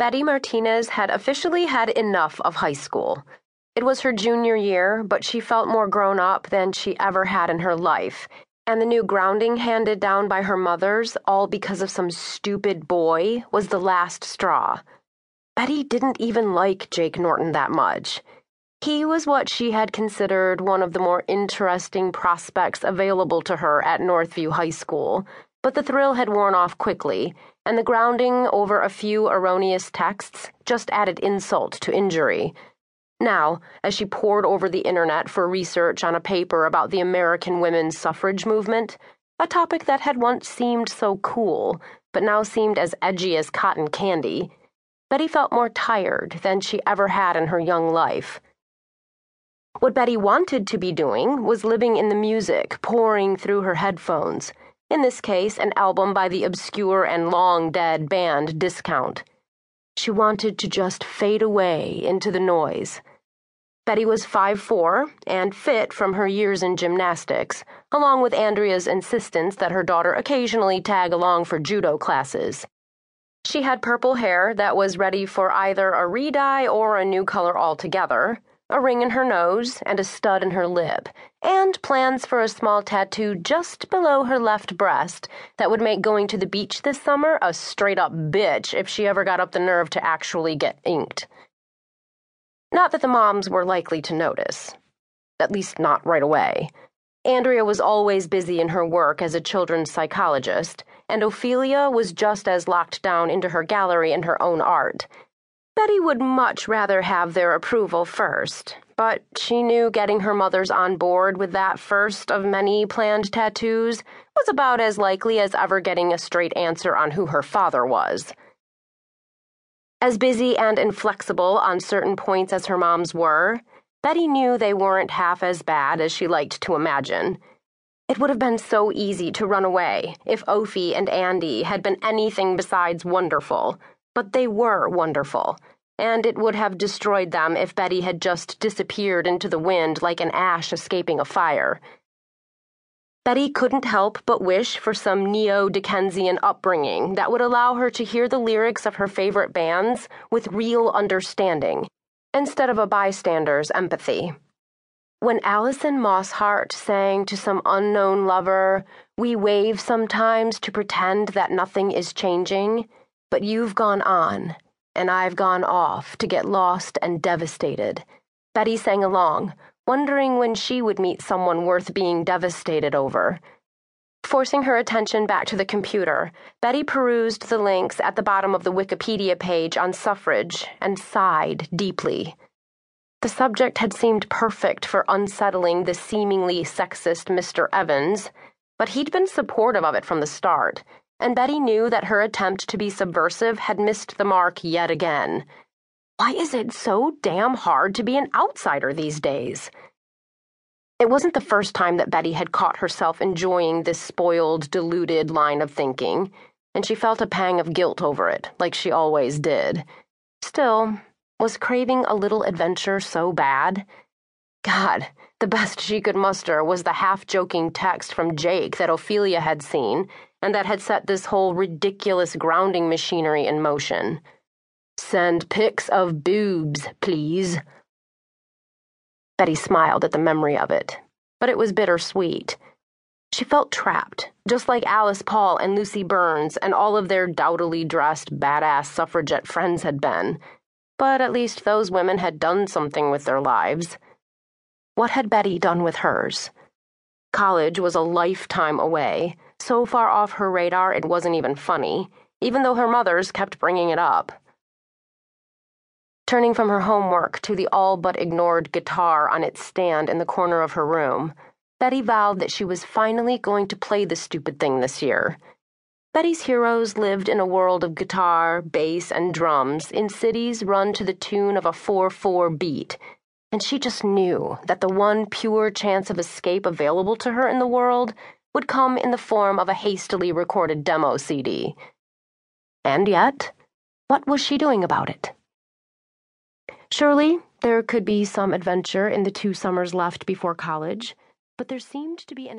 Betty Martinez had officially had enough of high school. It was her junior year, but she felt more grown up than she ever had in her life, and the new grounding handed down by her mothers, all because of some stupid boy, was the last straw. Betty didn't even like Jake Norton that much. He was what she had considered one of the more interesting prospects available to her at Northview High School, but the thrill had worn off quickly and the grounding over a few erroneous texts just added insult to injury. Now, as she pored over the internet for research on a paper about the American women's suffrage movement, a topic that had once seemed so cool, but now seemed as edgy as cotton candy, Betty felt more tired than she ever had in her young life. What Betty wanted to be doing was living in the music pouring through her headphones in this case, an album by the obscure and long dead band Discount. She wanted to just fade away into the noise. Betty was five four and fit from her years in gymnastics, along with Andrea's insistence that her daughter occasionally tag along for judo classes. She had purple hair that was ready for either a re-dye or a new color altogether a ring in her nose, and a stud in her lip, and plans for a small tattoo just below her left breast that would make going to the beach this summer a straight up bitch if she ever got up the nerve to actually get inked. Not that the moms were likely to notice. At least not right away. Andrea was always busy in her work as a children's psychologist, and Ophelia was just as locked down into her gallery and her own art. Betty would much rather have their approval first, but she knew getting her mother's on board with that first of many planned tattoos was about as likely as ever getting a straight answer on who her father was. As busy and inflexible on certain points as her moms were, Betty knew they weren't half as bad as she liked to imagine. It would have been so easy to run away if Ophi and Andy had been anything besides wonderful but they were wonderful, and it would have destroyed them if Betty had just disappeared into the wind like an ash escaping a fire. Betty couldn't help but wish for some neo Dickensian upbringing that would allow her to hear the lyrics of her favorite bands with real understanding, instead of a bystander's empathy. When Alison Mosshart sang to some unknown lover, We wave sometimes to pretend that nothing is changing but you've gone on, and I've gone off to get lost and devastated. Betty sang along, wondering when she would meet someone worth being devastated over. Forcing her attention back to the computer, Betty perused the links at the bottom of the Wikipedia page on suffrage and sighed deeply. The subject had seemed perfect for unsettling the seemingly sexist Mr. Evans, but he'd been supportive of it from the start and Betty knew that her attempt to be subversive had missed the mark yet again. Why is it so damn hard to be an outsider these days? It wasn't the first time that Betty had caught herself enjoying this spoiled, deluded line of thinking, and she felt a pang of guilt over it, like she always did. Still, was craving a little adventure so bad? God, the best she could muster was the half joking text from Jake that Ophelia had seen and that had set this whole ridiculous grounding machinery in motion. Send pics of boobs, please. Betty smiled at the memory of it, but it was bittersweet. She felt trapped, just like Alice Paul and Lucy Burns and all of their dowdily dressed, badass suffragette friends had been. But at least those women had done something with their lives. What had Betty done with hers? College was a lifetime away so far off her radar it wasn't even funny, even though her mothers kept bringing it up. Turning from her homework to the all but ignored guitar on its stand in the corner of her room, Betty vowed that she was finally going to play the stupid thing this year. Betty's heroes lived in a world of guitar, bass, and drums in cities run to the tune of a 4 4 beat, and she just knew that the one pure chance of escape available to her in the world would come in the form of a hastily recorded demo CD. And yet, what was she doing about it? Surely there could be some adventure in the two summers left before college, but there seemed to be an